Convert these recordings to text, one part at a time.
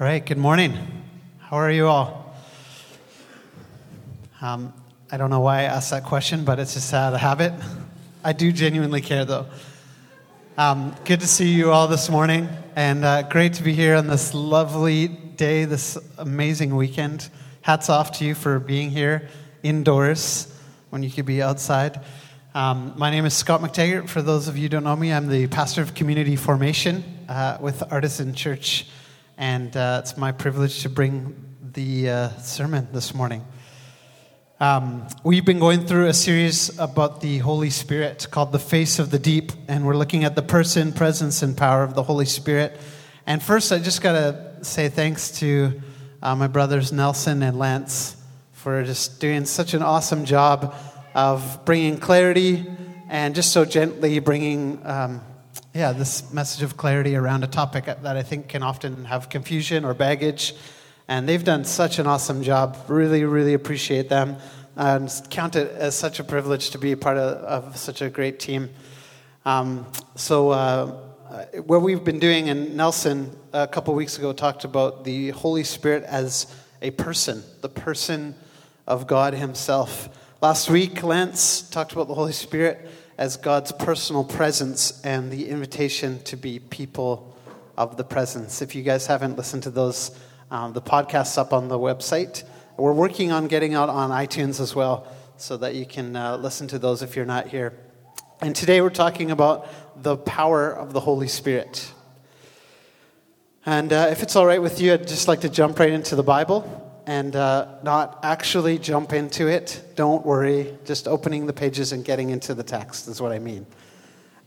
All right, good morning. How are you all? Um, I don't know why I asked that question, but it's just out of habit. I do genuinely care, though. Um, good to see you all this morning, and uh, great to be here on this lovely day, this amazing weekend. Hats off to you for being here indoors when you could be outside. Um, my name is Scott McTaggart. For those of you who don't know me, I'm the pastor of community formation uh, with Artisan Church and uh, it's my privilege to bring the uh, sermon this morning. Um, we've been going through a series about the Holy Spirit called The Face of the Deep, and we're looking at the person, presence, and power of the Holy Spirit. And first, I just got to say thanks to uh, my brothers Nelson and Lance for just doing such an awesome job of bringing clarity and just so gently bringing um, yeah, this message of clarity around a topic that I think can often have confusion or baggage. And they've done such an awesome job. Really, really appreciate them. And count it as such a privilege to be part of, of such a great team. Um, so, uh, what we've been doing, and Nelson a couple weeks ago talked about the Holy Spirit as a person, the person of God Himself. Last week, Lance talked about the Holy Spirit as God's personal presence and the invitation to be people of the presence. If you guys haven't listened to those, um, the podcast's up on the website. We're working on getting out on iTunes as well so that you can uh, listen to those if you're not here. And today we're talking about the power of the Holy Spirit. And uh, if it's all right with you, I'd just like to jump right into the Bible and uh, not actually jump into it. Don't worry. Just opening the pages and getting into the text is what I mean.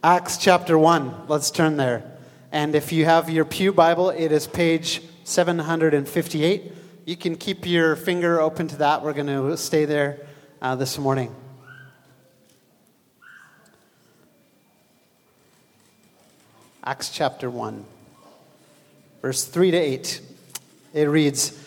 Acts chapter 1. Let's turn there. And if you have your Pew Bible, it is page 758. You can keep your finger open to that. We're going to stay there uh, this morning. Acts chapter 1, verse 3 to 8. It reads,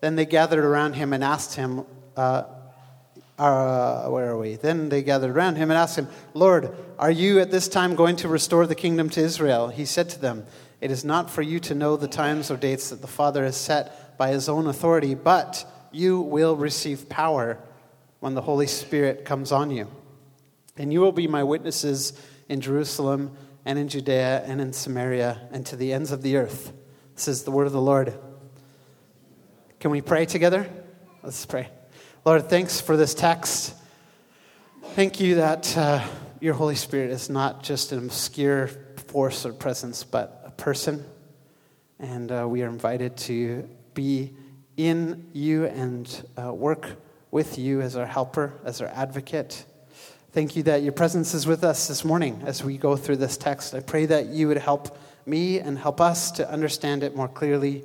Then they gathered around him and asked him, uh, uh, Where are we? Then they gathered around him and asked him, Lord, are you at this time going to restore the kingdom to Israel? He said to them, It is not for you to know the times or dates that the Father has set by his own authority, but you will receive power when the Holy Spirit comes on you. And you will be my witnesses in Jerusalem and in Judea and in Samaria and to the ends of the earth. This is the word of the Lord. Can we pray together? Let's pray. Lord, thanks for this text. Thank you that uh, your Holy Spirit is not just an obscure force or presence, but a person. And uh, we are invited to be in you and uh, work with you as our helper, as our advocate. Thank you that your presence is with us this morning as we go through this text. I pray that you would help me and help us to understand it more clearly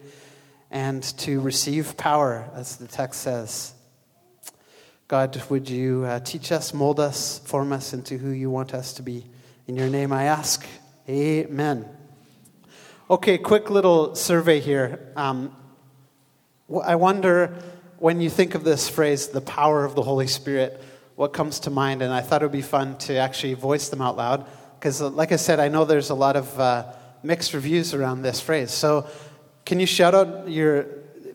and to receive power, as the text says. God, would you uh, teach us, mold us, form us into who you want us to be? In your name I ask. Amen. Okay, quick little survey here. Um, I wonder when you think of this phrase, the power of the Holy Spirit, what comes to mind? And I thought it would be fun to actually voice them out loud. Because, uh, like I said, I know there's a lot of uh, mixed reviews around this phrase. So, can you shout out your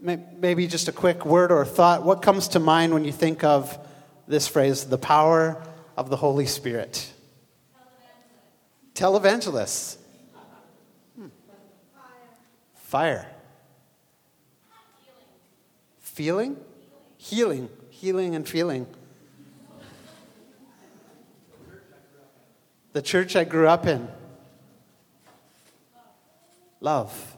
maybe just a quick word or thought? What comes to mind when you think of this phrase, the power of the Holy Spirit? Televangelists. Hmm. Fire. Feeling? Healing. Healing and feeling. The church I grew up in. Love.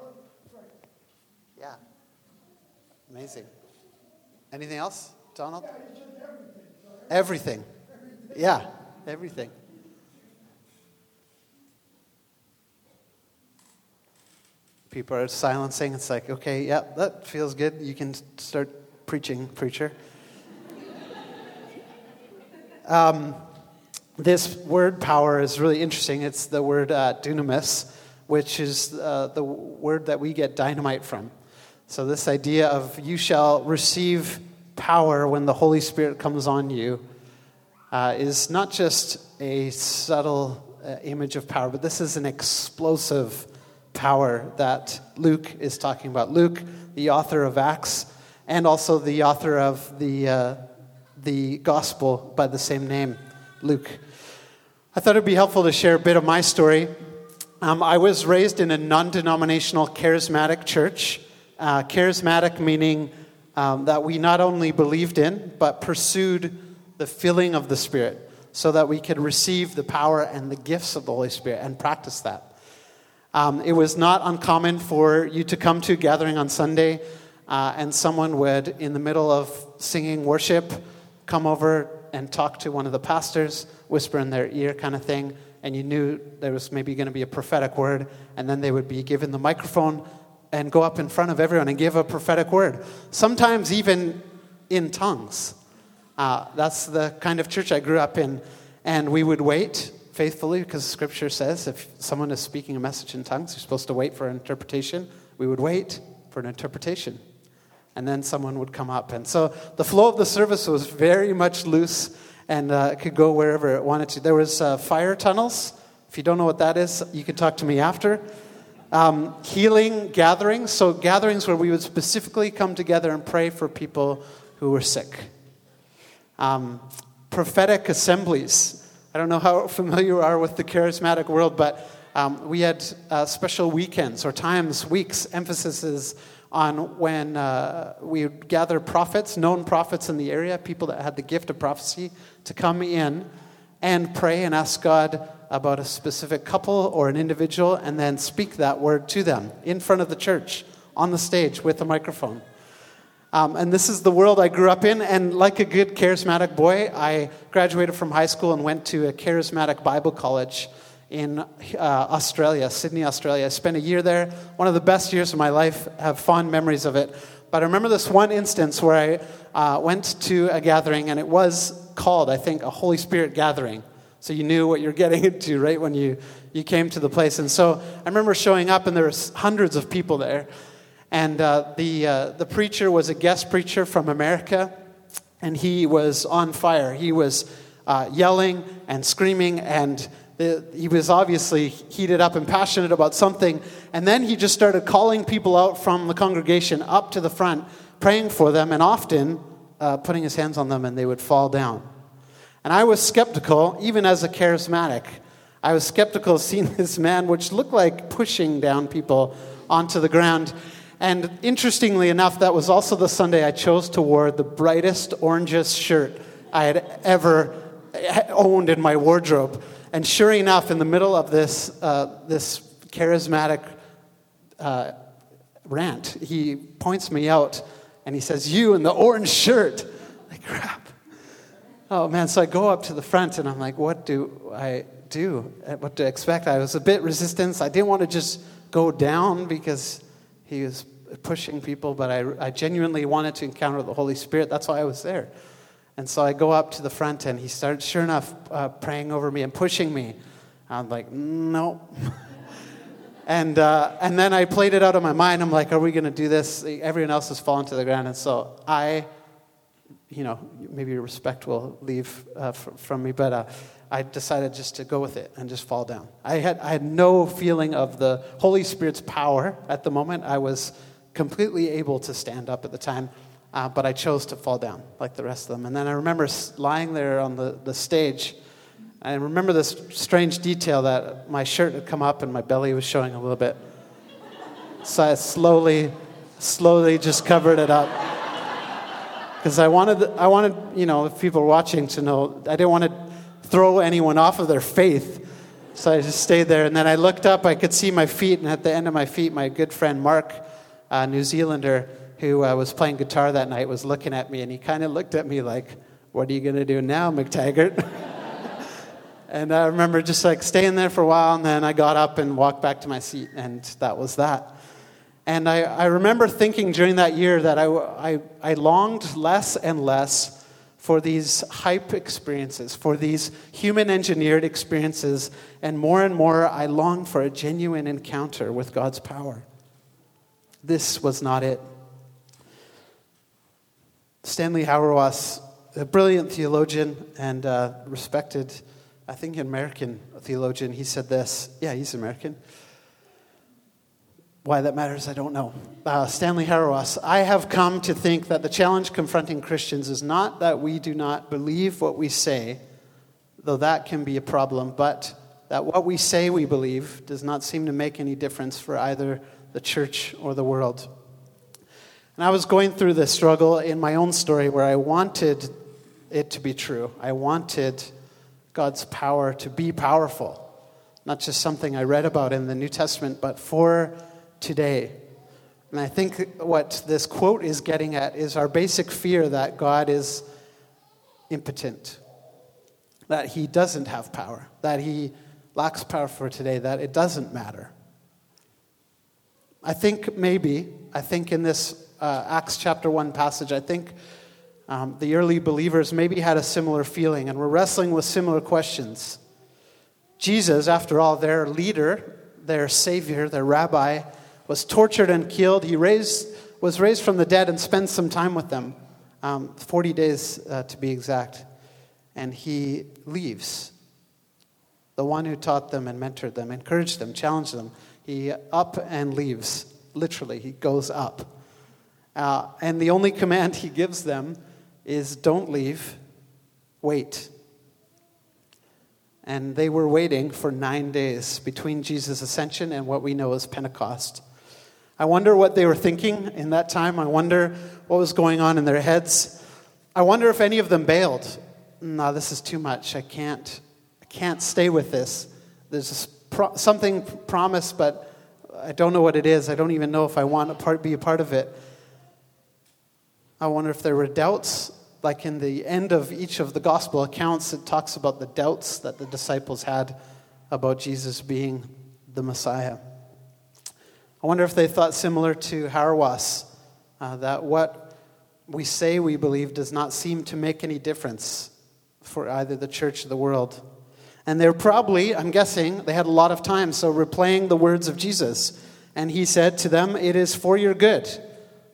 Amazing. Anything else, Donald? Everything. Yeah, everything. People are silencing. It's like, okay, yeah, that feels good. You can start preaching, preacher. um, this word power is really interesting. It's the word uh, dunamis, which is uh, the word that we get dynamite from. So, this idea of you shall receive power when the Holy Spirit comes on you uh, is not just a subtle uh, image of power, but this is an explosive power that Luke is talking about. Luke, the author of Acts, and also the author of the, uh, the gospel by the same name, Luke. I thought it'd be helpful to share a bit of my story. Um, I was raised in a non denominational charismatic church. Uh, charismatic meaning um, that we not only believed in, but pursued the filling of the Spirit so that we could receive the power and the gifts of the Holy Spirit and practice that. Um, it was not uncommon for you to come to a gathering on Sunday uh, and someone would, in the middle of singing worship, come over and talk to one of the pastors, whisper in their ear, kind of thing, and you knew there was maybe going to be a prophetic word, and then they would be given the microphone and go up in front of everyone and give a prophetic word, sometimes even in tongues. Uh, that's the kind of church I grew up in. And we would wait faithfully because scripture says if someone is speaking a message in tongues, you're supposed to wait for an interpretation. We would wait for an interpretation. And then someone would come up. And so the flow of the service was very much loose and uh, could go wherever it wanted to. There was uh, fire tunnels. If you don't know what that is, you can talk to me after. Um, healing gatherings. So gatherings where we would specifically come together and pray for people who were sick. Um, prophetic assemblies. I don't know how familiar you are with the charismatic world, but um, we had uh, special weekends or times, weeks, emphases on when uh, we would gather prophets, known prophets in the area, people that had the gift of prophecy, to come in and pray and ask God about a specific couple or an individual and then speak that word to them in front of the church on the stage with a microphone. Um, and this is the world I grew up in. And like a good charismatic boy, I graduated from high school and went to a charismatic Bible college in uh, Australia, Sydney, Australia. I spent a year there, one of the best years of my life, have fond memories of it. But I remember this one instance where I uh, went to a gathering, and it was called, I think, a Holy Spirit gathering. So you knew what you're getting into, right, when you, you came to the place. And so I remember showing up, and there was hundreds of people there. And uh, the, uh, the preacher was a guest preacher from America, and he was on fire. He was uh, yelling and screaming, and he was obviously heated up and passionate about something. And then he just started calling people out from the congregation up to the front, praying for them, and often uh, putting his hands on them, and they would fall down. And I was skeptical, even as a charismatic. I was skeptical seeing this man, which looked like pushing down people onto the ground. And interestingly enough, that was also the Sunday I chose to wear the brightest, orangest shirt I had ever owned in my wardrobe. And sure enough, in the middle of this, uh, this charismatic uh, rant, he points me out and he says, You in the orange shirt. Like, crap. Oh man, so I go up to the front and I'm like, What do I do? What to expect? I was a bit resistant. I didn't want to just go down because he was pushing people, but I, I genuinely wanted to encounter the Holy Spirit. That's why I was there. And so I go up to the front, and he starts, sure enough, uh, praying over me and pushing me. I'm like, no. and, uh, and then I played it out of my mind. I'm like, are we going to do this? Everyone else has fallen to the ground. And so I, you know, maybe respect will leave uh, from me, but uh, I decided just to go with it and just fall down. I had, I had no feeling of the Holy Spirit's power at the moment. I was completely able to stand up at the time, uh, but I chose to fall down like the rest of them. And then I remember lying there on the, the stage. I remember this strange detail that my shirt had come up and my belly was showing a little bit. So I slowly, slowly just covered it up. Because I wanted, I wanted, you know, if people watching to know, I didn't want to throw anyone off of their faith. So I just stayed there. And then I looked up, I could see my feet, and at the end of my feet, my good friend Mark, New Zealander, who uh, was playing guitar that night, was looking at me, and he kind of looked at me like, What are you going to do now, McTaggart? and I remember just like staying there for a while, and then I got up and walked back to my seat, and that was that. And I, I remember thinking during that year that I, I, I longed less and less for these hype experiences, for these human engineered experiences, and more and more I longed for a genuine encounter with God's power. This was not it. Stanley Hauerwas, a brilliant theologian and uh, respected, I think, American theologian, he said this. Yeah, he's American. Why that matters, I don't know. Uh, Stanley Hauerwas. I have come to think that the challenge confronting Christians is not that we do not believe what we say, though that can be a problem, but that what we say we believe does not seem to make any difference for either the church or the world. And I was going through this struggle in my own story where I wanted it to be true. I wanted God's power to be powerful, not just something I read about in the New Testament, but for today. And I think what this quote is getting at is our basic fear that God is impotent, that he doesn't have power, that he lacks power for today, that it doesn't matter. I think maybe, I think in this uh, Acts chapter 1 passage, I think um, the early believers maybe had a similar feeling and were wrestling with similar questions. Jesus, after all, their leader, their savior, their rabbi, was tortured and killed. He raised, was raised from the dead and spent some time with them, um, 40 days uh, to be exact. And he leaves. The one who taught them and mentored them, encouraged them, challenged them. He up and leaves. Literally, he goes up. Uh, and the only command he gives them is don't leave, wait. And they were waiting for nine days between Jesus' ascension and what we know as Pentecost. I wonder what they were thinking in that time. I wonder what was going on in their heads. I wonder if any of them bailed. No, this is too much. I can't, I can't stay with this. There's pro- something promised, but I don't know what it is. I don't even know if I want to part, be a part of it. I wonder if there were doubts, like in the end of each of the gospel accounts, it talks about the doubts that the disciples had about Jesus being the Messiah. I wonder if they thought similar to Hauerwas, uh, that what we say we believe does not seem to make any difference for either the church or the world. And they're probably, I'm guessing, they had a lot of time, so replaying the words of Jesus. And he said to them, It is for your good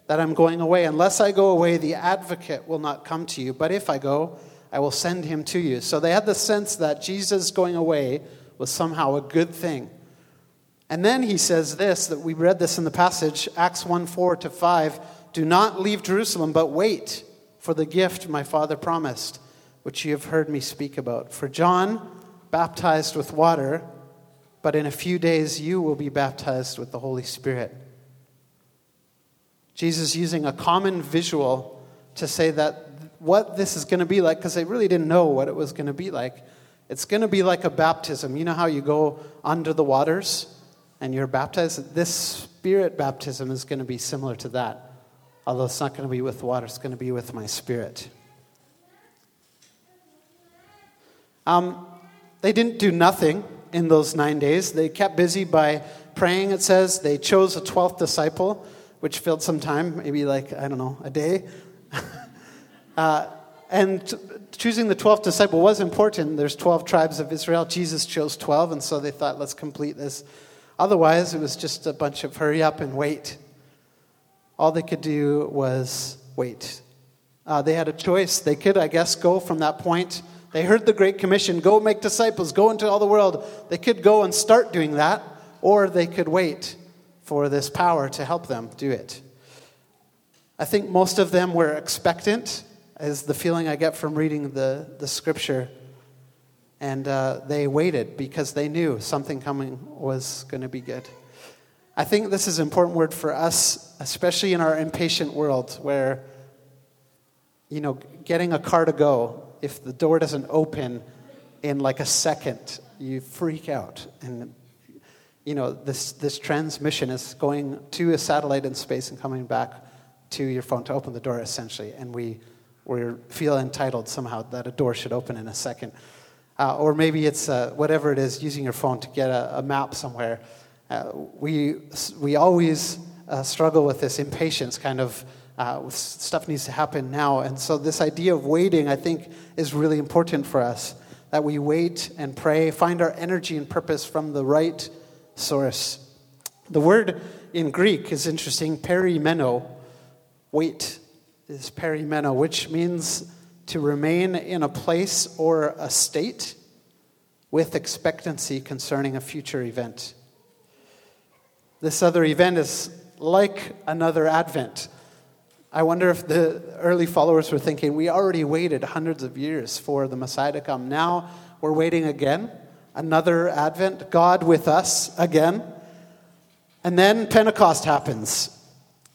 that I'm going away. Unless I go away, the advocate will not come to you. But if I go, I will send him to you. So they had the sense that Jesus going away was somehow a good thing. And then he says this that we read this in the passage, Acts 1 4 to 5. Do not leave Jerusalem, but wait for the gift my father promised, which you have heard me speak about. For John baptized with water, but in a few days you will be baptized with the Holy Spirit. Jesus using a common visual to say that what this is going to be like, because they really didn't know what it was going to be like. It's going to be like a baptism. You know how you go under the waters? And you're baptized, this spirit baptism is going to be similar to that. Although it's not going to be with water, it's going to be with my spirit. Um, they didn't do nothing in those nine days. They kept busy by praying, it says. They chose a 12th disciple, which filled some time, maybe like, I don't know, a day. uh, and choosing the 12th disciple was important. There's 12 tribes of Israel. Jesus chose 12, and so they thought, let's complete this Otherwise, it was just a bunch of hurry up and wait. All they could do was wait. Uh, they had a choice. They could, I guess, go from that point. They heard the Great Commission go make disciples, go into all the world. They could go and start doing that, or they could wait for this power to help them do it. I think most of them were expectant, is the feeling I get from reading the, the scripture. And uh, they waited because they knew something coming was going to be good. I think this is an important word for us, especially in our impatient world where, you know, getting a car to go, if the door doesn't open, in like a second. You freak out. And, you know, this, this transmission is going to a satellite in space and coming back to your phone to open the door, essentially. And we we feel entitled somehow that a door should open in a second. Uh, or maybe it's uh, whatever it is, using your phone to get a, a map somewhere. Uh, we, we always uh, struggle with this impatience kind of uh, stuff needs to happen now. And so, this idea of waiting, I think, is really important for us that we wait and pray, find our energy and purpose from the right source. The word in Greek is interesting, perimeno, wait is perimeno, which means to remain in a place or a state with expectancy concerning a future event. This other event is like another Advent. I wonder if the early followers were thinking, we already waited hundreds of years for the Messiah to come. Now we're waiting again, another Advent, God with us again. And then Pentecost happens.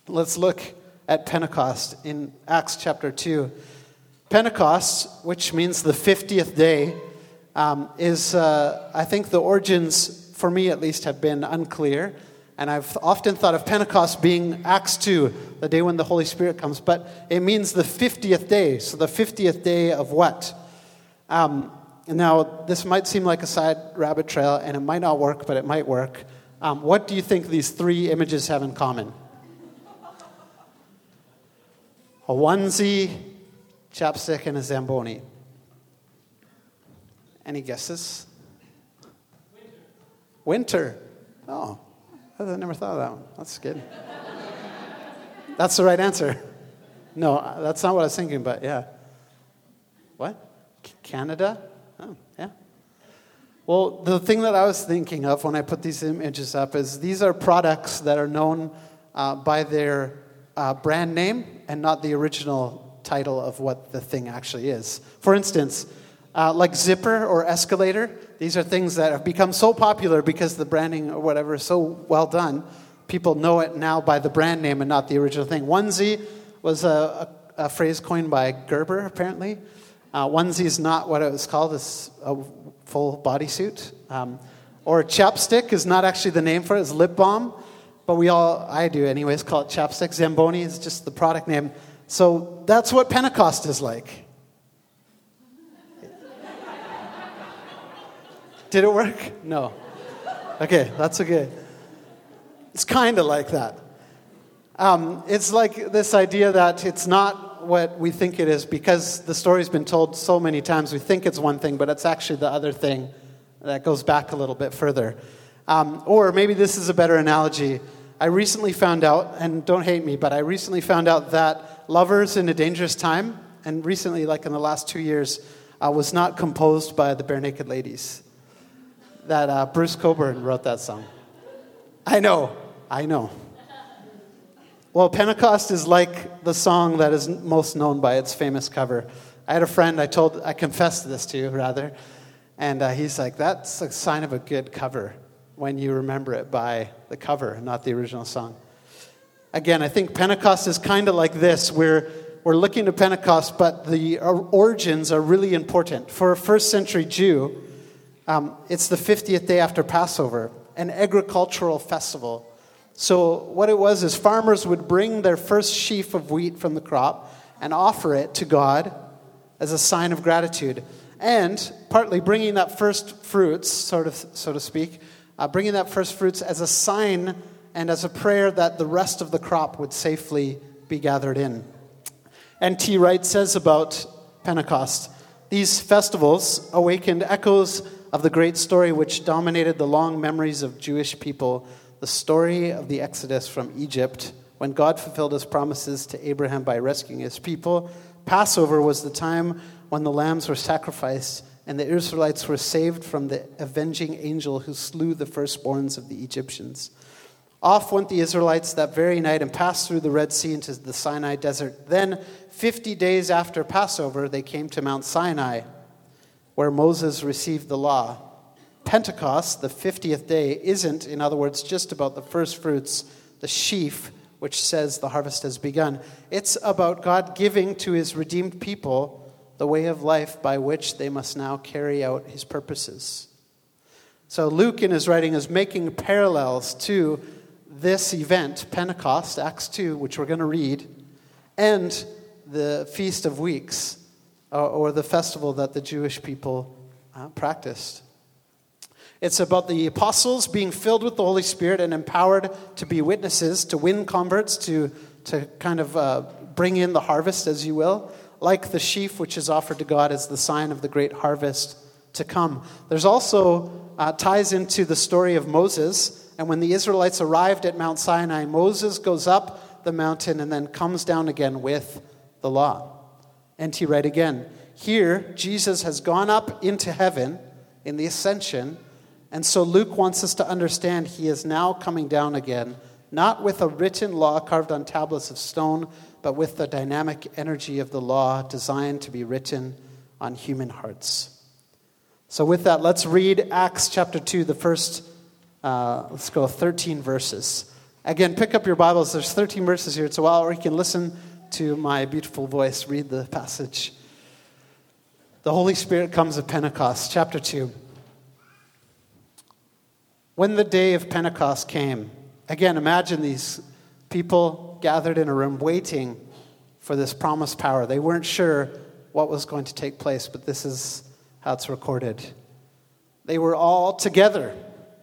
Let's look at Pentecost in Acts chapter 2. Pentecost, which means the 50th day, um, is, uh, I think, the origins, for me at least, have been unclear. And I've often thought of Pentecost being Acts 2, the day when the Holy Spirit comes, but it means the 50th day. So the 50th day of what? Um, now, this might seem like a side rabbit trail, and it might not work, but it might work. Um, what do you think these three images have in common? A onesie, chapstick, and a Zamboni. Any guesses? Winter. Winter. Oh, I never thought of that one. That's good. that's the right answer. No, that's not what I was thinking, but yeah. What? Canada? Oh, yeah. Well, the thing that I was thinking of when I put these images up is these are products that are known uh, by their uh, brand name and not the original title of what the thing actually is. For instance, uh, like Zipper or Escalator, these are things that have become so popular because the branding or whatever is so well done. People know it now by the brand name and not the original thing. Onesie was a, a, a phrase coined by Gerber, apparently. Uh, onesie is not what it was called, it's a full bodysuit. Um, or chapstick is not actually the name for it, it's lip balm. But we all, I do anyways, call it chapstick. Zamboni is just the product name. So that's what Pentecost is like. Did it work? No. Okay, that's okay. It's kind of like that. Um, it's like this idea that it's not what we think it is because the story's been told so many times. We think it's one thing, but it's actually the other thing that goes back a little bit further. Um, or maybe this is a better analogy. I recently found out, and don't hate me, but I recently found out that Lovers in a Dangerous Time, and recently, like in the last two years, uh, was not composed by the Barenaked Ladies. That uh, Bruce Cockburn wrote that song. I know, I know. Well, Pentecost is like the song that is most known by its famous cover. I had a friend, I told, I confessed this to, you, rather, and uh, he's like, that's a sign of a good cover when you remember it by the cover, not the original song. Again, I think Pentecost is kind of like this. We're, we're looking to Pentecost, but the origins are really important. For a first century Jew, um, it's the 50th day after Passover, an agricultural festival. So, what it was is farmers would bring their first sheaf of wheat from the crop and offer it to God as a sign of gratitude. And partly bringing that first fruits, sort of, so to speak, uh, bringing that first fruits as a sign and as a prayer that the rest of the crop would safely be gathered in. N.T. Wright says about Pentecost these festivals awakened echoes of the great story which dominated the long memories of Jewish people the story of the Exodus from Egypt, when God fulfilled his promises to Abraham by rescuing his people. Passover was the time when the lambs were sacrificed and the Israelites were saved from the avenging angel who slew the firstborns of the Egyptians. Off went the Israelites that very night and passed through the Red Sea into the Sinai desert. Then, 50 days after Passover, they came to Mount Sinai, where Moses received the law. Pentecost, the 50th day, isn't, in other words, just about the first fruits, the sheaf, which says the harvest has begun. It's about God giving to his redeemed people the way of life by which they must now carry out his purposes. So Luke, in his writing, is making parallels to this event, Pentecost, Acts 2, which we're going to read, and the Feast of Weeks, or, the festival that the Jewish people uh, practiced. It's about the apostles being filled with the Holy Spirit and empowered to be witnesses, to win converts, to, to kind of uh, bring in the harvest, as you will, like the sheaf which is offered to God as the sign of the great harvest to come. There's also uh, ties into the story of Moses. And when the Israelites arrived at Mount Sinai, Moses goes up the mountain and then comes down again with the law. And he read again. Here, Jesus has gone up into heaven in the ascension. And so Luke wants us to understand he is now coming down again, not with a written law carved on tablets of stone, but with the dynamic energy of the law designed to be written on human hearts. So, with that, let's read Acts chapter 2, the first, uh, let's go 13 verses. Again, pick up your Bibles. There's 13 verses here. It's a while, or you can listen to my beautiful voice read the passage. The Holy Spirit comes at Pentecost, chapter 2. When the day of Pentecost came, again, imagine these people gathered in a room waiting for this promised power. They weren't sure what was going to take place, but this is how it's recorded. They were all together,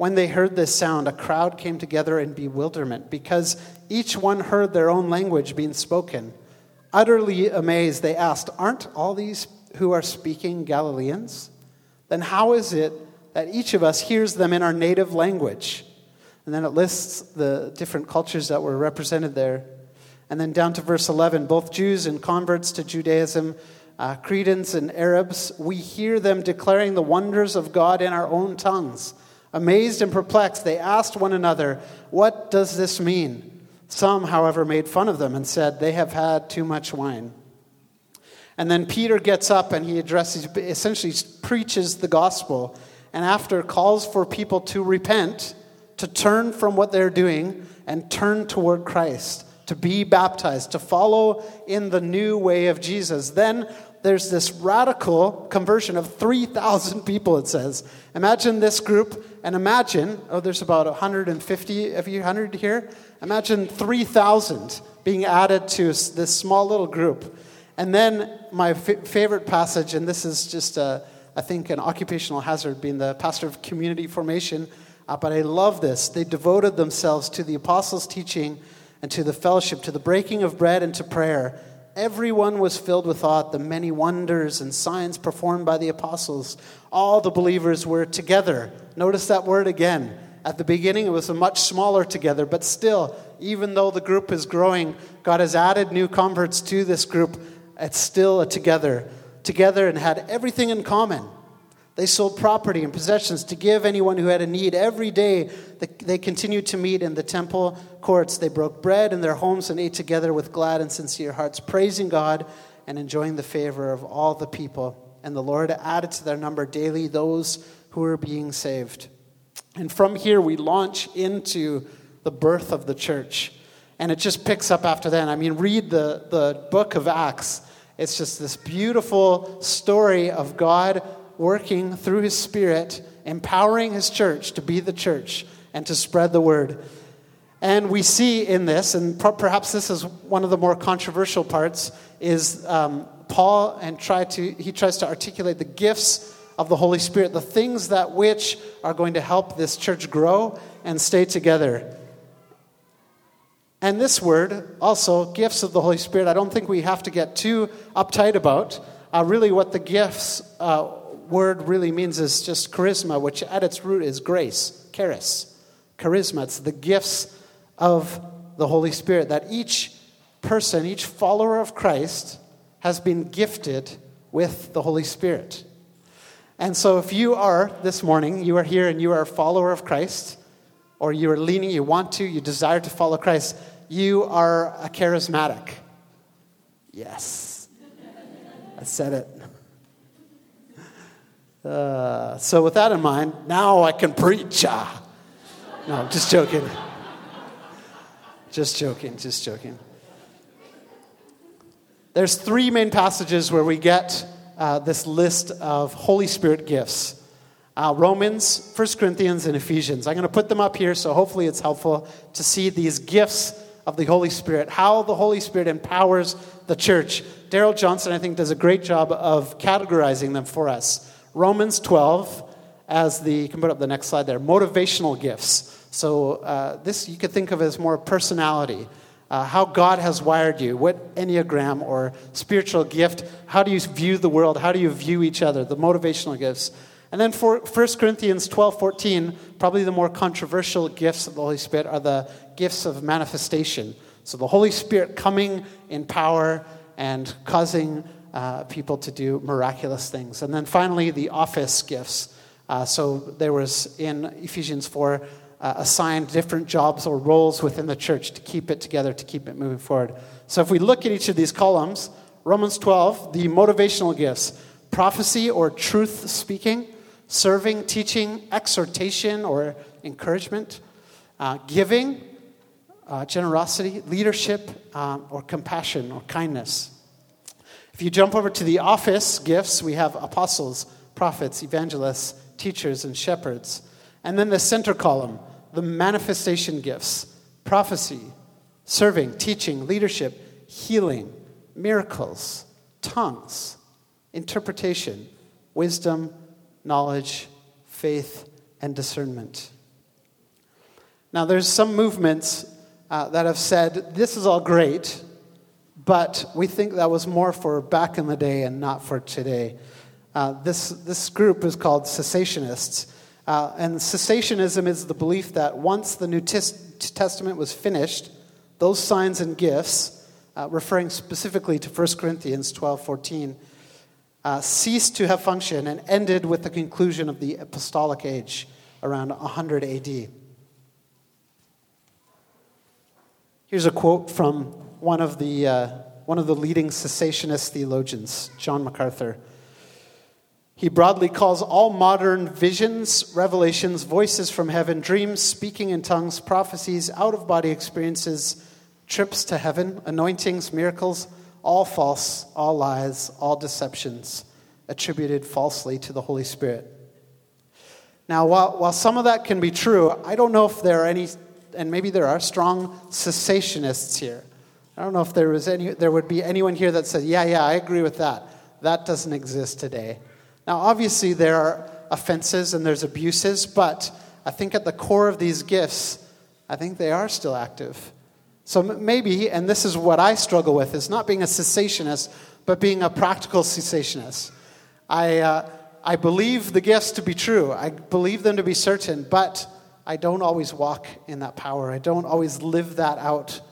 When they heard this sound, a crowd came together in bewilderment because each one heard their own language being spoken. Utterly amazed, they asked, Aren't all these who are speaking Galileans? Then how is it that each of us hears them in our native language? And then it lists the different cultures that were represented there. And then down to verse 11 both Jews and converts to Judaism uh, Cretans and Arabs, we hear them declaring the wonders of God in our own tongues. Amazed and perplexed, they asked one another, What does this mean? Some, however, made fun of them and said, They have had too much wine. And then Peter gets up and he addresses, essentially preaches the gospel, and after calls for people to repent, to turn from what they're doing and turn toward Christ, to be baptized, to follow in the new way of Jesus. Then there's this radical conversion of 3,000 people, it says. Imagine this group, and imagine, oh, there's about 150 of you, 100 here. Imagine 3,000 being added to this small little group. And then my f- favorite passage, and this is just, a, I think, an occupational hazard, being the pastor of community formation, uh, but I love this. They devoted themselves to the apostles' teaching and to the fellowship, to the breaking of bread and to prayer. Everyone was filled with awe at the many wonders and signs performed by the apostles. All the believers were together. Notice that word again. At the beginning, it was a much smaller together, but still, even though the group is growing, God has added new converts to this group. It's still a together, together and had everything in common. They sold property and possessions to give anyone who had a need. Every day they continued to meet in the temple courts. They broke bread in their homes and ate together with glad and sincere hearts, praising God and enjoying the favor of all the people. And the Lord added to their number daily those who were being saved. And from here we launch into the birth of the church. And it just picks up after that. I mean, read the, the book of Acts. It's just this beautiful story of God working through his Spirit, empowering his church to be the church and to spread the word. And we see in this, and perhaps this is one of the more controversial parts, is um, Paul and try to he tries to articulate the gifts of the Holy Spirit, the things that which are going to help this church grow and stay together. And this word, also, gifts of the Holy Spirit, I don't think we have to get too uptight about. Uh, really, what the gifts uh, word really means is just charisma, which at its root is grace, charis. Charisma. It's the gifts of the Holy Spirit that each person, each follower of Christ, has been gifted with the Holy Spirit. And so, if you are this morning, you are here and you are a follower of Christ, or you are leaning, you want to, you desire to follow Christ, you are a charismatic. Yes. I said it. Uh, so, with that in mind, now I can preach. Ah. No, just joking. just joking, just joking. There's three main passages where we get uh, this list of Holy Spirit gifts uh, Romans, 1 Corinthians, and Ephesians. I'm going to put them up here, so hopefully it's helpful to see these gifts of the Holy Spirit, how the Holy Spirit empowers the church. Darrell Johnson, I think, does a great job of categorizing them for us. Romans 12, as the, you can put up the next slide there, motivational gifts. So uh, this you could think of as more personality. Uh, how God has wired you, what Enneagram or spiritual gift, how do you view the world, how do you view each other, the motivational gifts. And then for 1 Corinthians 12 14, probably the more controversial gifts of the Holy Spirit are the gifts of manifestation. So the Holy Spirit coming in power and causing uh, people to do miraculous things. And then finally, the office gifts. Uh, so there was in Ephesians 4 uh, assigned different jobs or roles within the church to keep it together, to keep it moving forward. So if we look at each of these columns, Romans 12, the motivational gifts prophecy or truth speaking, serving, teaching, exhortation or encouragement, uh, giving, uh, generosity, leadership, um, or compassion or kindness. If you jump over to the office gifts, we have apostles, prophets, evangelists, teachers, and shepherds. And then the center column, the manifestation gifts prophecy, serving, teaching, leadership, healing, miracles, tongues, interpretation, wisdom, knowledge, faith, and discernment. Now, there's some movements uh, that have said this is all great, but we think that was more for back in the day and not for today. Uh, this, this group is called cessationists. Uh, and cessationism is the belief that once the New Testament was finished, those signs and gifts, uh, referring specifically to 1 Corinthians 12 14, uh, ceased to have function and ended with the conclusion of the apostolic age around 100 AD. Here's a quote from one of the, uh, one of the leading cessationist theologians, John MacArthur. He broadly calls all modern visions, revelations, voices from heaven, dreams, speaking in tongues, prophecies, out of body experiences, trips to heaven, anointings, miracles, all false, all lies, all deceptions attributed falsely to the Holy Spirit. Now, while, while some of that can be true, I don't know if there are any, and maybe there are strong cessationists here. I don't know if there, was any, there would be anyone here that said, yeah, yeah, I agree with that. That doesn't exist today. Now, obviously, there are offenses and there's abuses, but I think at the core of these gifts, I think they are still active. So maybe, and this is what I struggle with, is not being a cessationist, but being a practical cessationist. I, uh, I believe the gifts to be true, I believe them to be certain, but I don't always walk in that power. I don't always live that out.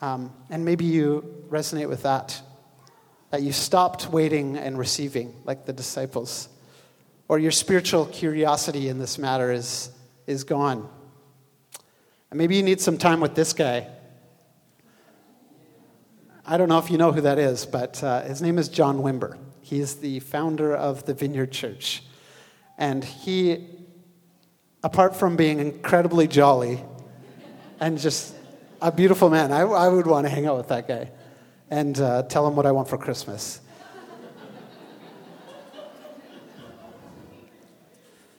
Um, and maybe you resonate with that that you stopped waiting and receiving like the disciples, or your spiritual curiosity in this matter is, is gone. And maybe you need some time with this guy. I don't know if you know who that is, but uh, his name is John Wimber. He is the founder of the Vineyard Church. And he, apart from being incredibly jolly and just a beautiful man, I, I would want to hang out with that guy and uh, tell him what I want for Christmas.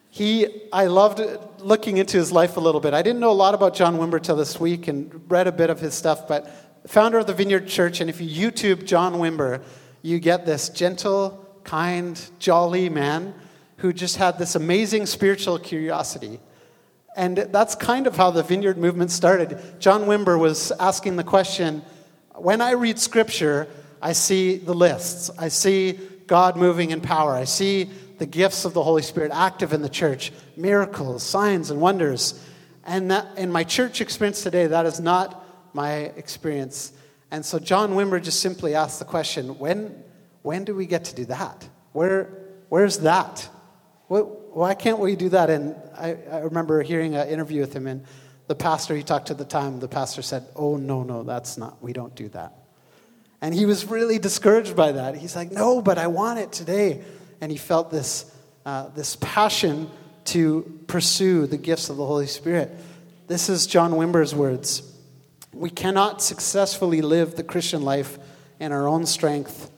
he, I loved looking into his life a little bit. I didn't know a lot about John Wimber till this week and read a bit of his stuff, but founder of the Vineyard Church, and if you YouTube John Wimber, you get this gentle, kind, jolly man who just had this amazing spiritual curiosity. And that's kind of how the Vineyard movement started. John Wimber was asking the question, when I read scripture, I see the lists. I see God moving in power. I see the gifts of the Holy Spirit active in the church, miracles, signs, and wonders. And that, in my church experience today, that is not my experience. And so John Wimber just simply asked the question when, when do we get to do that? Where, where's that? Why can't we do that? And I, I remember hearing an interview with him, and the pastor he talked to at the time, the pastor said, Oh, no, no, that's not, we don't do that. And he was really discouraged by that. He's like, No, but I want it today. And he felt this, uh, this passion to pursue the gifts of the Holy Spirit. This is John Wimber's words. We cannot successfully live the Christian life in our own strength.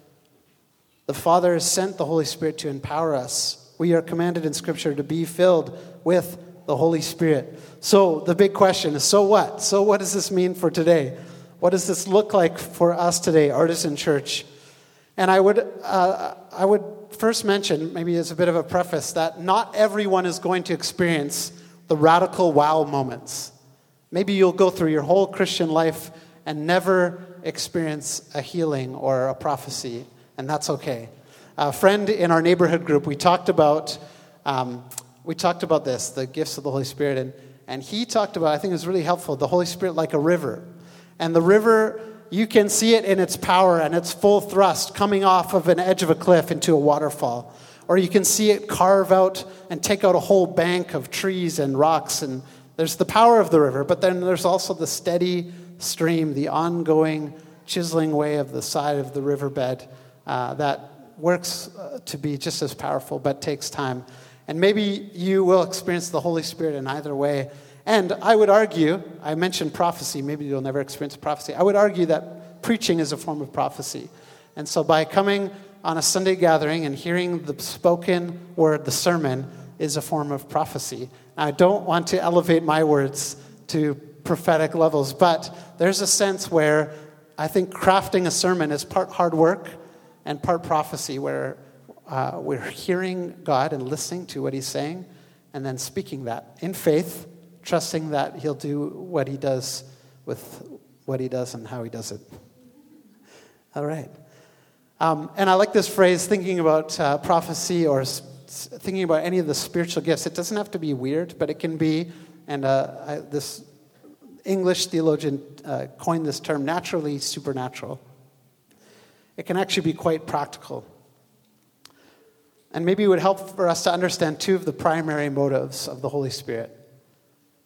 The Father has sent the Holy Spirit to empower us. We are commanded in Scripture to be filled with the Holy Spirit. So, the big question is so what? So, what does this mean for today? What does this look like for us today, Artisan Church? And I would, uh, I would first mention, maybe as a bit of a preface, that not everyone is going to experience the radical wow moments. Maybe you'll go through your whole Christian life and never experience a healing or a prophecy, and that's okay. A friend in our neighborhood group, we talked about, um, we talked about this, the gifts of the Holy Spirit, and, and he talked about, I think it was really helpful, the Holy Spirit like a river. And the river, you can see it in its power and its full thrust coming off of an edge of a cliff into a waterfall. Or you can see it carve out and take out a whole bank of trees and rocks and there's the power of the river, but then there's also the steady stream, the ongoing chiseling way of the side of the riverbed uh, that works uh, to be just as powerful, but takes time. And maybe you will experience the Holy Spirit in either way. And I would argue, I mentioned prophecy, maybe you'll never experience prophecy. I would argue that preaching is a form of prophecy. And so by coming on a Sunday gathering and hearing the spoken word, the sermon, is a form of prophecy. I don't want to elevate my words to prophetic levels, but there's a sense where I think crafting a sermon is part hard work and part prophecy, where uh, we're hearing God and listening to what He's saying and then speaking that in faith, trusting that He'll do what He does with what He does and how He does it. All right. Um, and I like this phrase, thinking about uh, prophecy or thinking about any of the spiritual gifts, it doesn't have to be weird, but it can be, and uh, I, this English theologian uh, coined this term, naturally supernatural. It can actually be quite practical. And maybe it would help for us to understand two of the primary motives of the Holy Spirit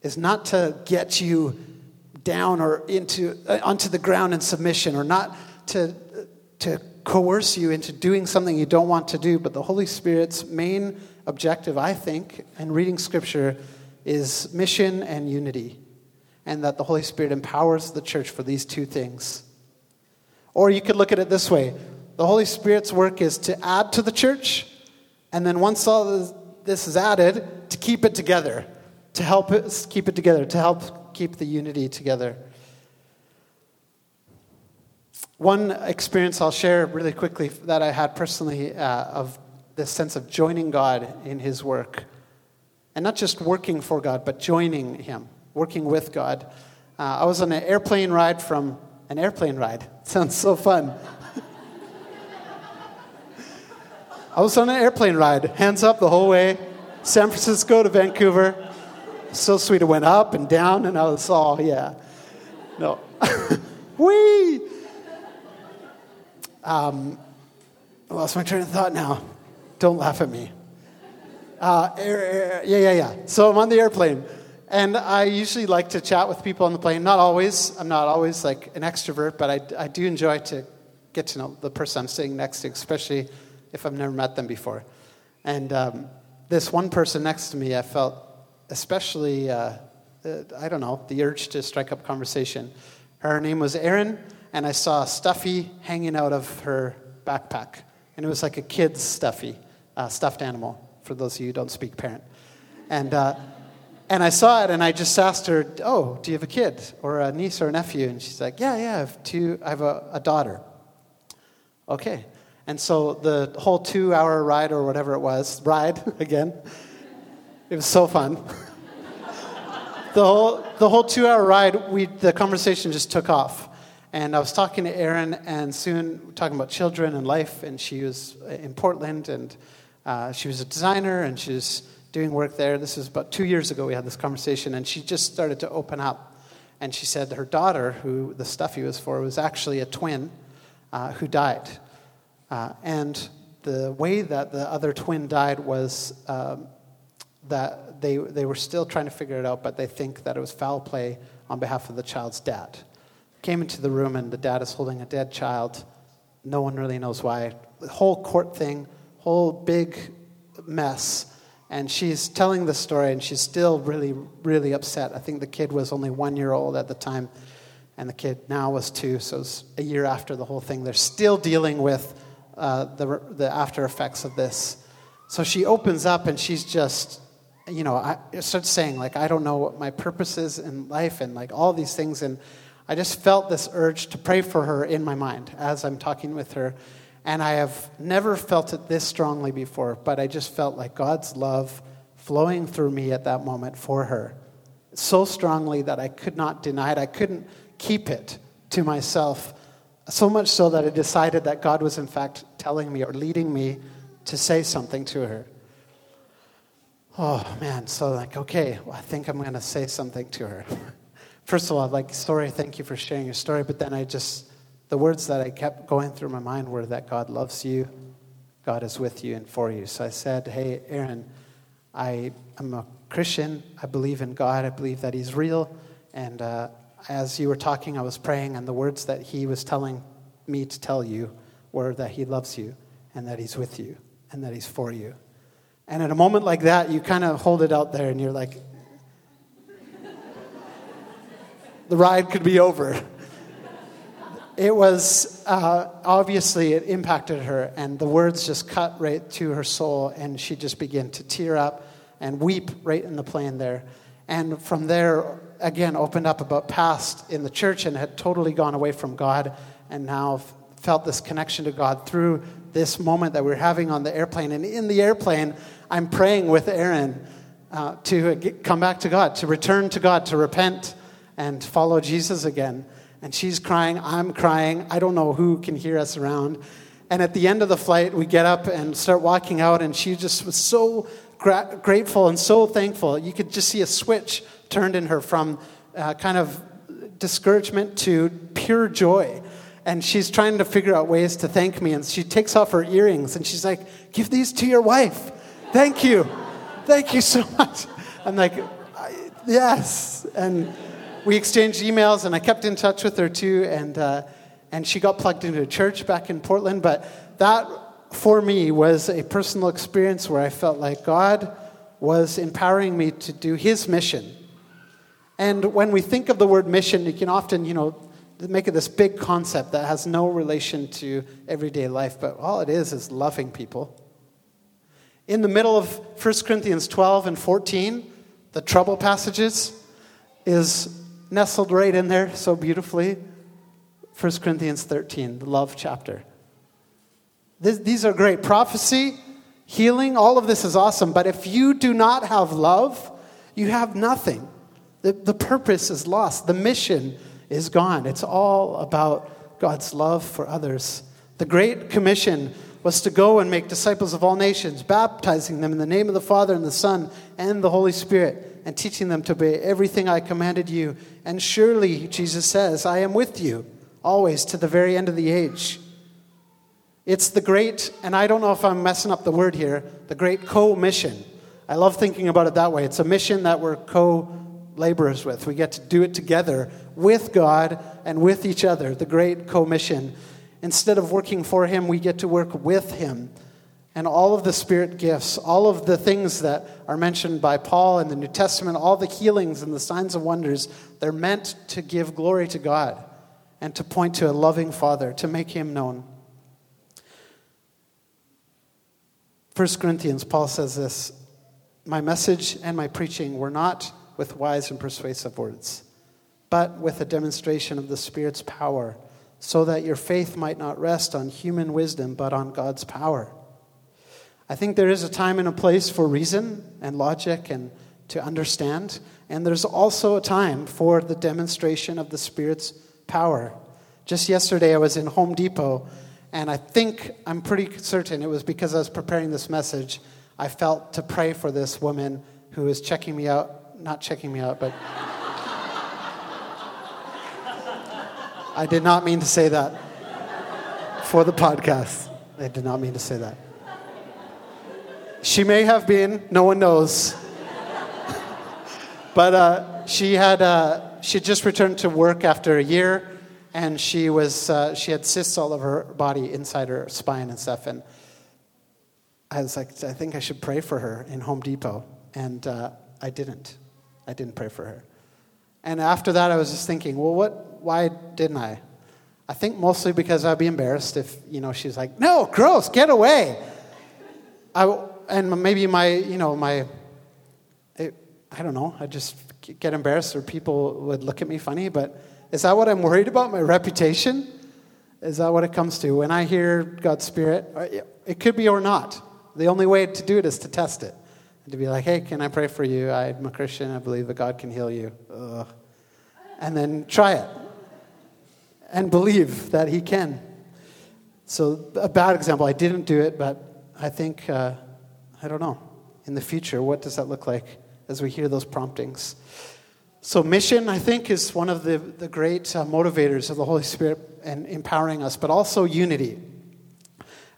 is not to get you down or into uh, onto the ground in submission or not to to coerce you into doing something you don't want to do. But the Holy Spirit's main objective, I think, in reading Scripture is mission and unity. And that the Holy Spirit empowers the church for these two things. Or you could look at it this way the Holy Spirit's work is to add to the church, and then once all this is added, to keep it together, to help it, keep it together, to help keep the unity together. One experience I'll share really quickly that I had personally uh, of this sense of joining God in His work. And not just working for God, but joining Him, working with God. Uh, I was on an airplane ride from an airplane ride. sounds so fun. I was on an airplane ride, hands up the whole way, San Francisco to Vancouver. So sweet. It went up and down, and I was all, yeah. No. Whee! Um, I lost my train of thought now. Don't laugh at me. Uh, air, air, yeah, yeah, yeah. So I'm on the airplane, and I usually like to chat with people on the plane. Not always. I'm not always like an extrovert, but I, I do enjoy to get to know the person I'm sitting next to, especially if I've never met them before. And um, this one person next to me, I felt especially, uh, uh, I don't know, the urge to strike up conversation. Her name was Erin and I saw a stuffy hanging out of her backpack. And it was like a kid's stuffy, uh, stuffed animal, for those of you who don't speak parent. And, uh, and I saw it and I just asked her, Oh, do you have a kid or a niece or a nephew? And she's like, Yeah, yeah, I have, two, I have a, a daughter. Okay. And so the whole two hour ride or whatever it was, ride again, it was so fun. the whole, the whole two hour ride, we, the conversation just took off. And I was talking to Erin, and soon talking about children and life. And she was in Portland, and uh, she was a designer, and she was doing work there. This was about two years ago. We had this conversation, and she just started to open up. And she said her daughter, who the stuffy was for, was actually a twin uh, who died. Uh, and the way that the other twin died was um, that they, they were still trying to figure it out, but they think that it was foul play on behalf of the child's dad. Came into the room, and the dad is holding a dead child. No one really knows why. The whole court thing, whole big mess. And she's telling the story, and she's still really, really upset. I think the kid was only one year old at the time, and the kid now was two, so it's a year after the whole thing. They're still dealing with uh, the, the after effects of this. So she opens up, and she's just you know, I started saying, like, I don't know what my purpose is in life and like all these things. And I just felt this urge to pray for her in my mind as I'm talking with her. And I have never felt it this strongly before, but I just felt like God's love flowing through me at that moment for her so strongly that I could not deny it. I couldn't keep it to myself. So much so that I decided that God was, in fact, telling me or leading me to say something to her. Oh man, so like, okay, well, I think I'm going to say something to her. First of all, like, sorry, thank you for sharing your story, but then I just, the words that I kept going through my mind were that God loves you, God is with you and for you. So I said, hey, Erin, I am a Christian. I believe in God. I believe that He's real. And uh, as you were talking, I was praying, and the words that He was telling me to tell you were that He loves you and that He's with you and that He's for you. And at a moment like that, you kind of hold it out there and you're like, the ride could be over. It was uh, obviously, it impacted her, and the words just cut right to her soul, and she just began to tear up and weep right in the plane there. And from there, again, opened up about past in the church and had totally gone away from God, and now felt this connection to God through this moment that we we're having on the airplane. And in the airplane, I'm praying with Erin uh, to come back to God, to return to God, to repent and follow Jesus again. And she's crying, I'm crying. I don't know who can hear us around. And at the end of the flight, we get up and start walking out, and she just was so gra- grateful and so thankful. You could just see a switch turned in her from uh, kind of discouragement to pure joy. And she's trying to figure out ways to thank me. And she takes off her earrings and she's like, Give these to your wife. Thank you. Thank you so much. I'm like, yes. And we exchanged emails, and I kept in touch with her too. And, uh, and she got plugged into a church back in Portland. But that, for me, was a personal experience where I felt like God was empowering me to do His mission. And when we think of the word mission, you can often, you know, make it this big concept that has no relation to everyday life, but all it is is loving people in the middle of 1 Corinthians 12 and 14, the trouble passages, is nestled right in there so beautifully. 1 Corinthians 13, the love chapter. This, these are great. Prophecy, healing, all of this is awesome. But if you do not have love, you have nothing. The, the purpose is lost, the mission is gone. It's all about God's love for others. The Great Commission was to go and make disciples of all nations, baptizing them in the name of the Father and the Son and the Holy Spirit, and teaching them to obey everything I commanded you. And surely, Jesus says, I am with you always to the very end of the age. It's the great, and I don't know if I'm messing up the word here, the great co mission. I love thinking about it that way. It's a mission that we're co laborers with. We get to do it together with God and with each other, the great co mission. Instead of working for Him, we get to work with Him. And all of the Spirit gifts, all of the things that are mentioned by Paul in the New Testament, all the healings and the signs and wonders, they're meant to give glory to God and to point to a loving Father, to make Him known. 1 Corinthians, Paul says this My message and my preaching were not with wise and persuasive words, but with a demonstration of the Spirit's power so that your faith might not rest on human wisdom, but on God's power. I think there is a time and a place for reason and logic and to understand, and there's also a time for the demonstration of the Spirit's power. Just yesterday, I was in Home Depot, and I think, I'm pretty certain it was because I was preparing this message, I felt to pray for this woman who was checking me out, not checking me out, but. I did not mean to say that for the podcast. I did not mean to say that. She may have been, no one knows. but uh, she had uh, she just returned to work after a year, and she was uh, she had cysts all over her body, inside her spine and stuff. And I was like, I think I should pray for her in Home Depot, and uh, I didn't. I didn't pray for her. And after that, I was just thinking, well, what? Why didn't I? I think mostly because I'd be embarrassed if you know she's like, no, gross, get away. I, and maybe my, you know, my, it, I don't know, I just get embarrassed or people would look at me funny, but is that what I'm worried about, my reputation? Is that what it comes to? When I hear God's Spirit, uh, it could be or not. The only way to do it is to test it. And to be like, hey, can I pray for you? I'm a Christian. I believe that God can heal you. Ugh. And then try it. And believe that He can. So, a bad example, I didn't do it, but I think uh, I don't know. In the future, what does that look like as we hear those promptings? So, mission, I think, is one of the, the great uh, motivators of the Holy Spirit and empowering us, but also unity.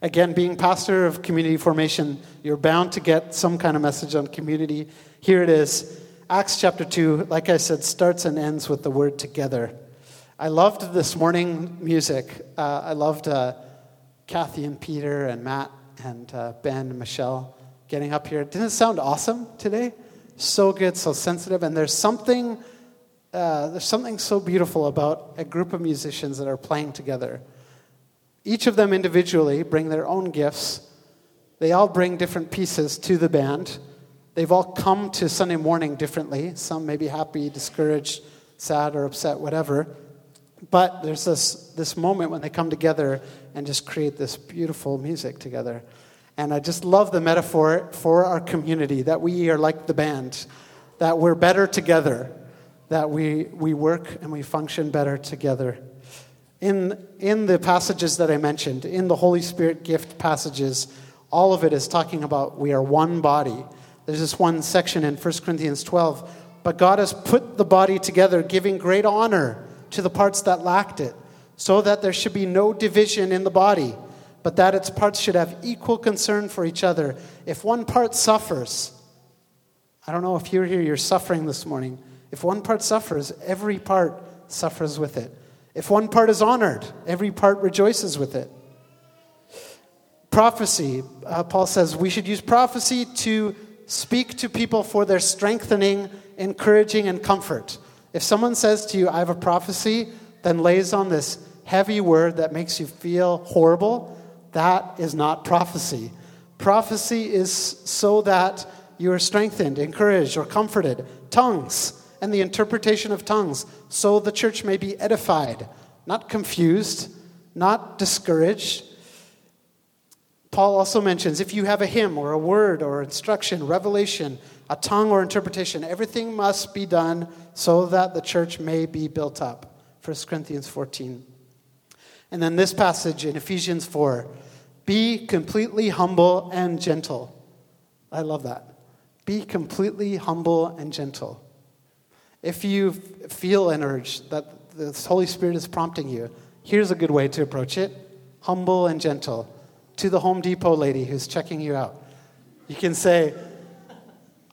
Again, being pastor of community formation, you're bound to get some kind of message on community. Here it is. Acts chapter 2, like I said, starts and ends with the word together. I loved this morning music. Uh, I loved uh, Kathy and Peter and Matt and uh, Ben and Michelle getting up here. Didn't it sound awesome today? So good, so sensitive, and there's something, uh, there's something so beautiful about a group of musicians that are playing together. Each of them individually bring their own gifts. They all bring different pieces to the band. They've all come to Sunday morning differently. Some may be happy, discouraged, sad, or upset, whatever. But there's this, this moment when they come together and just create this beautiful music together. And I just love the metaphor for our community that we are like the band, that we're better together, that we, we work and we function better together. In, in the passages that I mentioned, in the Holy Spirit gift passages, all of it is talking about we are one body. There's this one section in 1 Corinthians 12. But God has put the body together, giving great honor to the parts that lacked it, so that there should be no division in the body but that its parts should have equal concern for each other. If one part suffers, I don't know if you're here, you're suffering this morning. If one part suffers, every part suffers with it. If one part is honored, every part rejoices with it. Prophecy, uh, Paul says we should use prophecy to speak to people for their strengthening, encouraging, and comfort. If someone says to you, I have a prophecy, then lays on this heavy word that makes you feel horrible, that is not prophecy. Prophecy is so that you are strengthened, encouraged, or comforted. Tongues and the interpretation of tongues, so the church may be edified, not confused, not discouraged. Paul also mentions if you have a hymn or a word or instruction, revelation, a tongue or interpretation, everything must be done so that the church may be built up. 1 Corinthians 14. And then this passage in Ephesians 4 be completely humble and gentle. I love that. Be completely humble and gentle. If you feel an urge that the Holy Spirit is prompting you, here's a good way to approach it humble and gentle. To the Home Depot lady who's checking you out, you can say,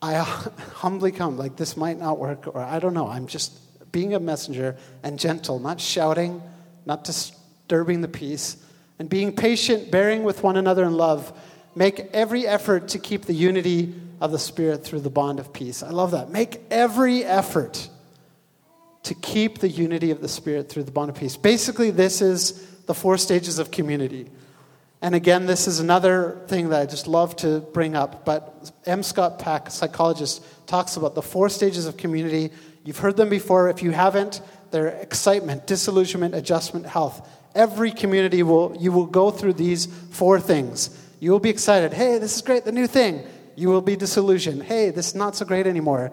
I humbly come, like this might not work, or I don't know. I'm just being a messenger and gentle, not shouting, not disturbing the peace, and being patient, bearing with one another in love, make every effort to keep the unity of the Spirit through the bond of peace. I love that. Make every effort to keep the unity of the Spirit through the bond of peace. Basically, this is the four stages of community. And again, this is another thing that I just love to bring up. But M. Scott Peck, psychologist, talks about the four stages of community. You've heard them before. If you haven't, they're excitement, disillusionment, adjustment, health. Every community will, you will go through these four things. You will be excited. Hey, this is great, the new thing. You will be disillusioned. Hey, this is not so great anymore.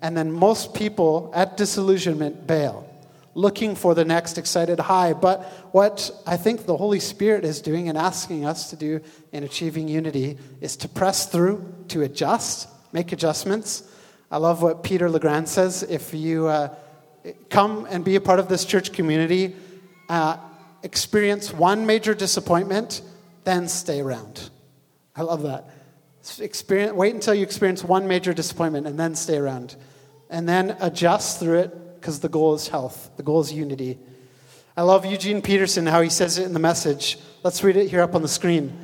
And then most people at disillusionment bail, looking for the next excited high. But what I think the Holy Spirit is doing and asking us to do in achieving unity is to press through, to adjust, make adjustments. I love what Peter LeGrand says. If you uh, come and be a part of this church community, uh, experience one major disappointment, then stay around. I love that. Experience, wait until you experience one major disappointment and then stay around. And then adjust through it because the goal is health, the goal is unity. I love Eugene Peterson, how he says it in the message. Let's read it here up on the screen.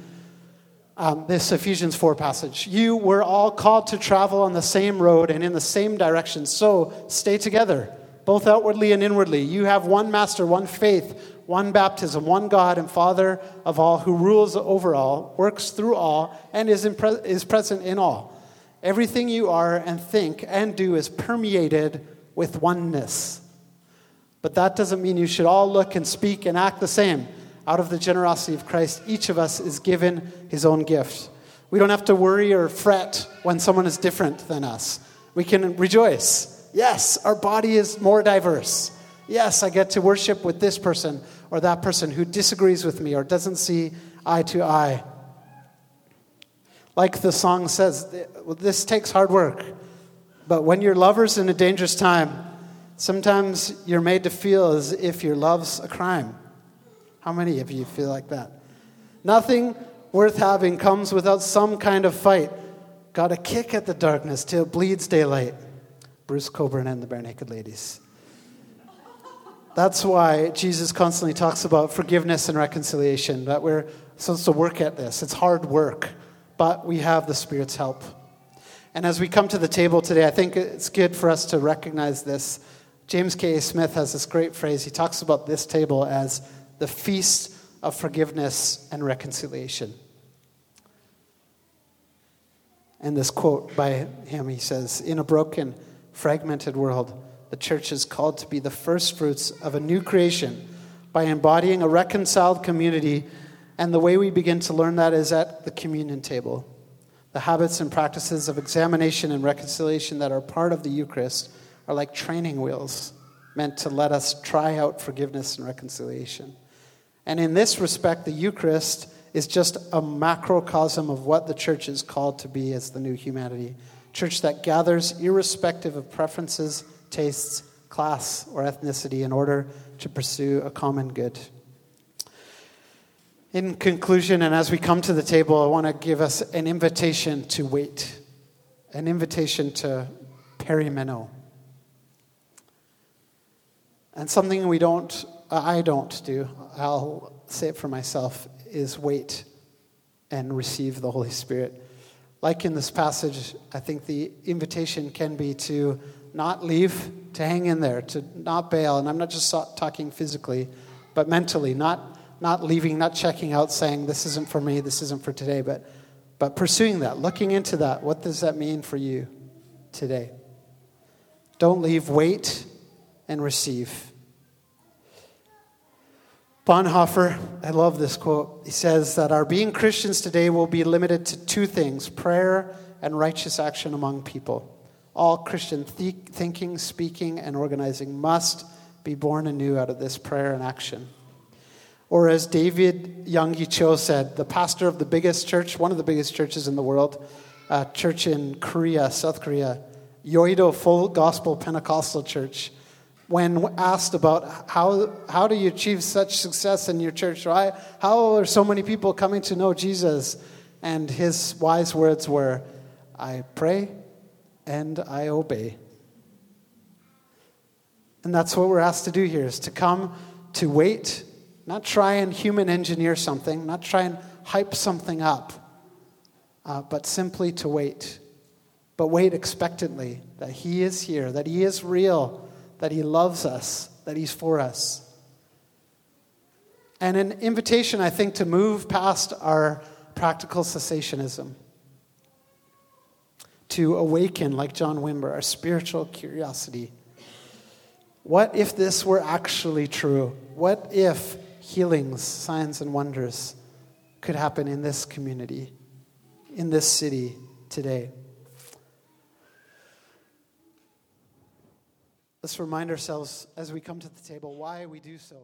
Um, this Ephesians 4 passage. You were all called to travel on the same road and in the same direction, so stay together, both outwardly and inwardly. You have one master, one faith, one baptism, one God and Father of all, who rules over all, works through all, and is, pre- is present in all. Everything you are and think and do is permeated with oneness. But that doesn't mean you should all look and speak and act the same. Out of the generosity of Christ, each of us is given his own gift. We don't have to worry or fret when someone is different than us. We can rejoice. Yes, our body is more diverse. Yes, I get to worship with this person or that person who disagrees with me or doesn't see eye to eye. Like the song says, this takes hard work. But when you're lovers in a dangerous time, sometimes you're made to feel as if your love's a crime. How many of you feel like that? Nothing worth having comes without some kind of fight. Got a kick at the darkness till it bleeds daylight. Bruce Cockburn and the Barenaked Ladies. That's why Jesus constantly talks about forgiveness and reconciliation, that we're supposed to work at this. It's hard work, but we have the Spirit's help. And as we come to the table today, I think it's good for us to recognize this. James K. Smith has this great phrase. He talks about this table as the feast of forgiveness and reconciliation. And this quote by him, he says, In a broken, fragmented world, the church is called to be the first fruits of a new creation by embodying a reconciled community. And the way we begin to learn that is at the communion table. The habits and practices of examination and reconciliation that are part of the Eucharist are like training wheels meant to let us try out forgiveness and reconciliation. And in this respect, the Eucharist is just a macrocosm of what the church is called to be as the new humanity. Church that gathers irrespective of preferences tastes, class, or ethnicity in order to pursue a common good. In conclusion, and as we come to the table, I want to give us an invitation to wait, an invitation to perimeno. And something we don't, I don't do, I'll say it for myself, is wait and receive the Holy Spirit. Like in this passage, I think the invitation can be to not leave, to hang in there, to not bail. And I'm not just talking physically, but mentally, not, not leaving, not checking out, saying, this isn't for me, this isn't for today, but, but pursuing that, looking into that. What does that mean for you today? Don't leave, wait and receive. Bonhoeffer, I love this quote. He says that our being Christians today will be limited to two things prayer and righteous action among people. All Christian th- thinking, speaking, and organizing must be born anew out of this prayer and action. Or as David Yonggi Cho said, the pastor of the biggest church, one of the biggest churches in the world, a church in Korea, South Korea, Yoido Full Gospel Pentecostal Church, when asked about how, how do you achieve such success in your church, why, how are so many people coming to know Jesus? And his wise words were, I pray, and I obey. And that's what we're asked to do here is to come to wait, not try and human engineer something, not try and hype something up, uh, but simply to wait. But wait expectantly that He is here, that He is real, that He loves us, that He's for us. And an invitation, I think, to move past our practical cessationism to awaken, like John Wimber, our spiritual curiosity. What if this were actually true? What if healings, signs, and wonders could happen in this community, in this city today? Let's remind ourselves as we come to the table why we do so.